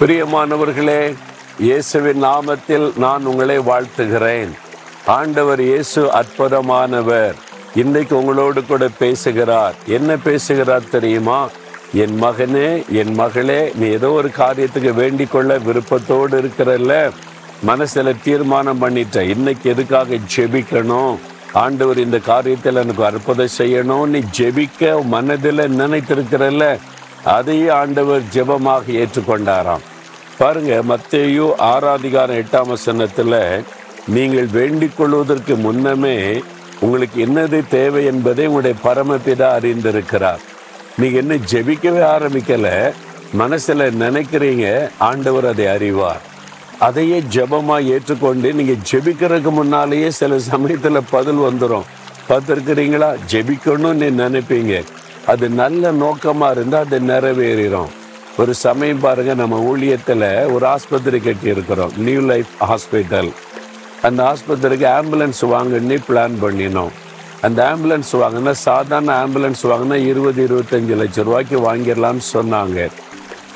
பிரியமானவர்களே இயேசுவின் நாமத்தில் நான் உங்களை வாழ்த்துகிறேன். ஆண்டவர் இயேசு அற்புதமானவர். இன்னைக்கு உங்களோடு கூட பேசுகிறார். என்ன பேசுகிறார் தெரியுமா? என் மகனே என் மகளே நீ ஏதோ ஒரு காரியத்துக்கு வேண்டிக் கொள்ள விருப்பத்தோடு இருக்கிறல்ல. மனசில் தீர்மானம் பண்ணிட்ட. இன்னைக்கு எதுக்காக ஜெபிக்கணும்? ஆண்டவர் இந்த காரியத்தில் எனக்கு அற்புதம் செய்யணும். நீ ஜெபிக்க மனதில் நினைத்திருக்கிறல்ல. அதையே ஆண்டவர் ஜெபமாக ஏற்றுக்கொண்டாராம். பாருங்க மத்தேயு ஆறாதிகாரம் எட்டாம் வசனத்தில் நீங்கள் வேண்டிக் கொள்வதற்கு முன்னமே உங்களுக்கு என்னது தேவை என்பதை உங்களுடைய பரமபிதா அறிந்திருக்கிறார். நீங்க என்ன ஜெபிக்கவே ஆரம்பிக்கல? மனசுல நினைக்கிறீங்க ஆண்டவர் அதை அறிவார். அதையே ஜெபமா ஏற்றுக்கொண்டு நீங்க ஜெபிக்கிறதுக்கு முன்னாலேயே சில சமயத்துல பதில் வந்துடும் பார்த்துருக்கிறீங்களா? ஜெபிக்கணும்னு நினைப்பீங்க. அது நல்ல நோக்கமா இருந்தால் அது நிறைவேறிடும் ஒரு சமயம் பாருங்க நம்ம ஊழியத்தில் ஒரு ஆஸ்பத்திரி கட்டி இருக்கிறோம் நியூ லைஃப் ஹாஸ்பிட்டல் அந்த ஆஸ்பத்திரிக்கு ஆம்புலன்ஸ் வாங்கன்னு பிளான் பண்ணினோம். அந்த ஆம்புலன்ஸ் வாங்கினா சாதாரண ஆம்புலன்ஸ் வாங்கினா இருபது இருபத்தஞ்சு லட்சம் ரூபாய்க்கு வாங்கிடலாம்னு சொன்னாங்க.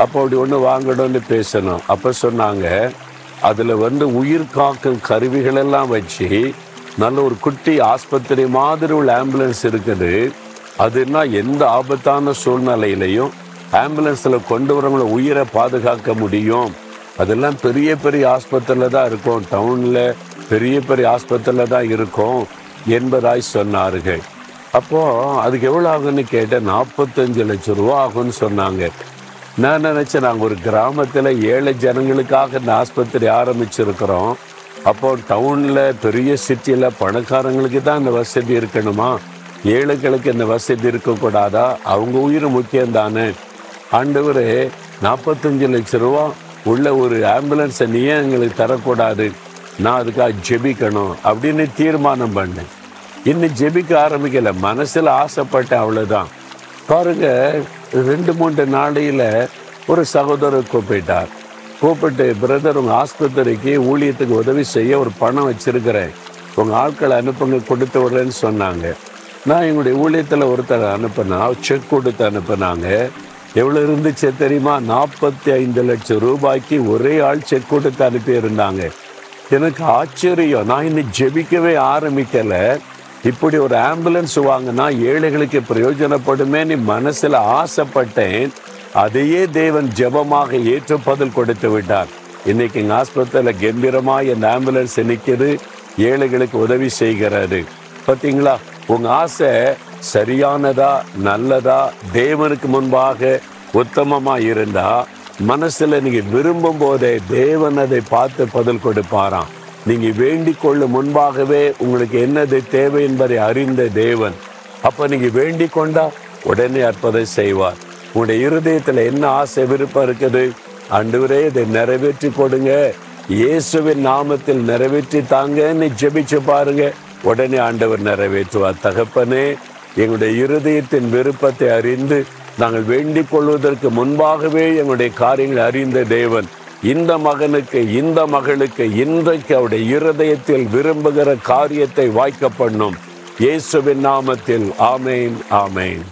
அப்போ அப்படி ஒன்று வாங்கணும்னு பேசணும் அப்போ சொன்னாங்க அதில் வந்து உயிர் காக்கும் கருவிகளெல்லாம் வச்சு நல்ல ஒரு குட்டி ஆஸ்பத்திரி மாதிரி உள்ள ஆம்புலன்ஸ் இருக்குது. அதுனா எந்த ஆபத்தான சூழ்நிலையிலையும் ஆம்புலன்ஸில் கொண்டு வரவங்கள உயிரை பாதுகாக்க முடியும். அதெல்லாம் பெரிய பெரிய ஆஸ்பத்திரியில் தான் இருக்கும். டவுனில் பெரிய பெரிய ஆஸ்பத்திரியில் தான் இருக்கும் என்பதாய் சொன்னார்கள். அப்போது அதுக்கு எவ்வளோ ஆகும்னு கேட்டேன் நாற்பத்தஞ்சு லட்சம் ரூபா ஆகும்னு சொன்னாங்க. நான் நினச்சேன்? நாங்கள் ஒரு கிராமத்தில் ஏழை ஜனங்களுக்காக இந்த ஆஸ்பத்திரி ஆரம்பிச்சிருக்கிறோம். அப்போ டவுனில் பெரிய சிட்டியில் பணக்காரங்களுக்கு தான் இந்த வசதி இருக்கணுமா? ஏழைகளுக்கு இந்த வசதி இருக்கக்கூடாதா? அவங்க உயிர் முக்கியம் தானே? ஆண்டவர் நாற்பத்தஞ்சு லட்ச ரூபா உள்ள ஒரு ஆம்புலன்ஸை நீ ஏன் எங்களுக்கு தரக்கூடாது. நான் அதுக்காக ஜெபிக்கணும் அப்படின்னு தீர்மானம் பண்ணேன். இன்னும் ஜெபிக்க ஆரம்பிக்கல. மனசில் ஆசைப்பட்டேன் அவ்வளோதான் பாருங்க ரெண்டு மூன்று நாளையில் ஒரு சகோதரர் கூப்பிட்டார். கூப்பிட்டு பிரதர் உங்கள் ஆஸ்பத்திரிக்கு ஊழியத்துக்கு உதவி செய்ய ஒரு பணம் வச்சுருக்கிறேன். உங்கள் ஆட்களை அனுப்புங்க கொடுத்து விடுறேன்னு சொன்னாங்க. நான் எங்களுடைய ஊழியத்தில் ஒருத்தர் அனுப்புனா செக் கொடுத்து அனுப்புனாங்க. எவ்வளோ இருந்துச்சு தெரியுமா? நாற்பத்தி ஐந்து லட்சம் ரூபாய்க்கு ஒரே ஆள் செக் கொடுத்து அனுப்பியிருந்தாங்க. எனக்கு ஆச்சரியம். நான் இன்னும் ஜெபிக்கவே ஆரம்பிக்கலை. இப்படி ஒரு ஆம்புலன்ஸ் வாங்கினா ஏழைகளுக்கு பிரயோஜனப்படுமே நீ மனசில் ஆசைப்பட்டேன். அதையே தேவன் ஜெபமாக ஏற்று பதில் கொடுத்து விட்டார். இன்னைக்கு எங்கள் ஆஸ்பத்திரியில் கம்பீரமாக இந்த ஆம்புலன்ஸ் நிற்கிறது ஏழைகளுக்கு உதவி செய்கிறாரு பார்த்தீங்களா உங்கள் ஆசை சரியானதா நல்லதா தேவனுக்கு முன்பாக உத்தமமா இருந்தா மனசுல நீங்க விரும்பும் போதே தேவன் அதை பார்த்து பதில் கொடுப்பாராம். நீங்க வேண்டிக் கொள்ளும் முன்பாகவே உங்களுக்கு என்னது தேவை என்பதை அறிந்த தேவன். அப்ப நீங்க வேண்டிக் கொண்டா உடனே அற்பதை செய்வார். உங்களுடைய இருதயத்துல என்ன ஆசை விருப்பம் இருக்குது? அன்றுவரே இதை நிறைவேற்றி கொடுங்க. இயேசுவின் நாமத்தில் நிறைவேற்றி தாங்கன்னு ஜெபிச்சு பாருங்க. உடனே ஆண்டவர் நிறைவேற்றுவார். தகப்பனே எங்களுடைய இருதயத்தின் விருப்பத்தை அறிந்து நாங்கள் வேண்டிக் கொள்வதற்கு முன்பாகவே எங்களுடைய காரியங்களை அறிந்த தேவன் இந்த மகனுக்கு இந்த மகளுக்கு இன்றைக்கு அவருடைய இருதயத்தில் விரும்புகிற காரியத்தை வாய்க்க பண்ணும். இயேசுவின் நாமத்தில் ஆமேன் ஆமேன்.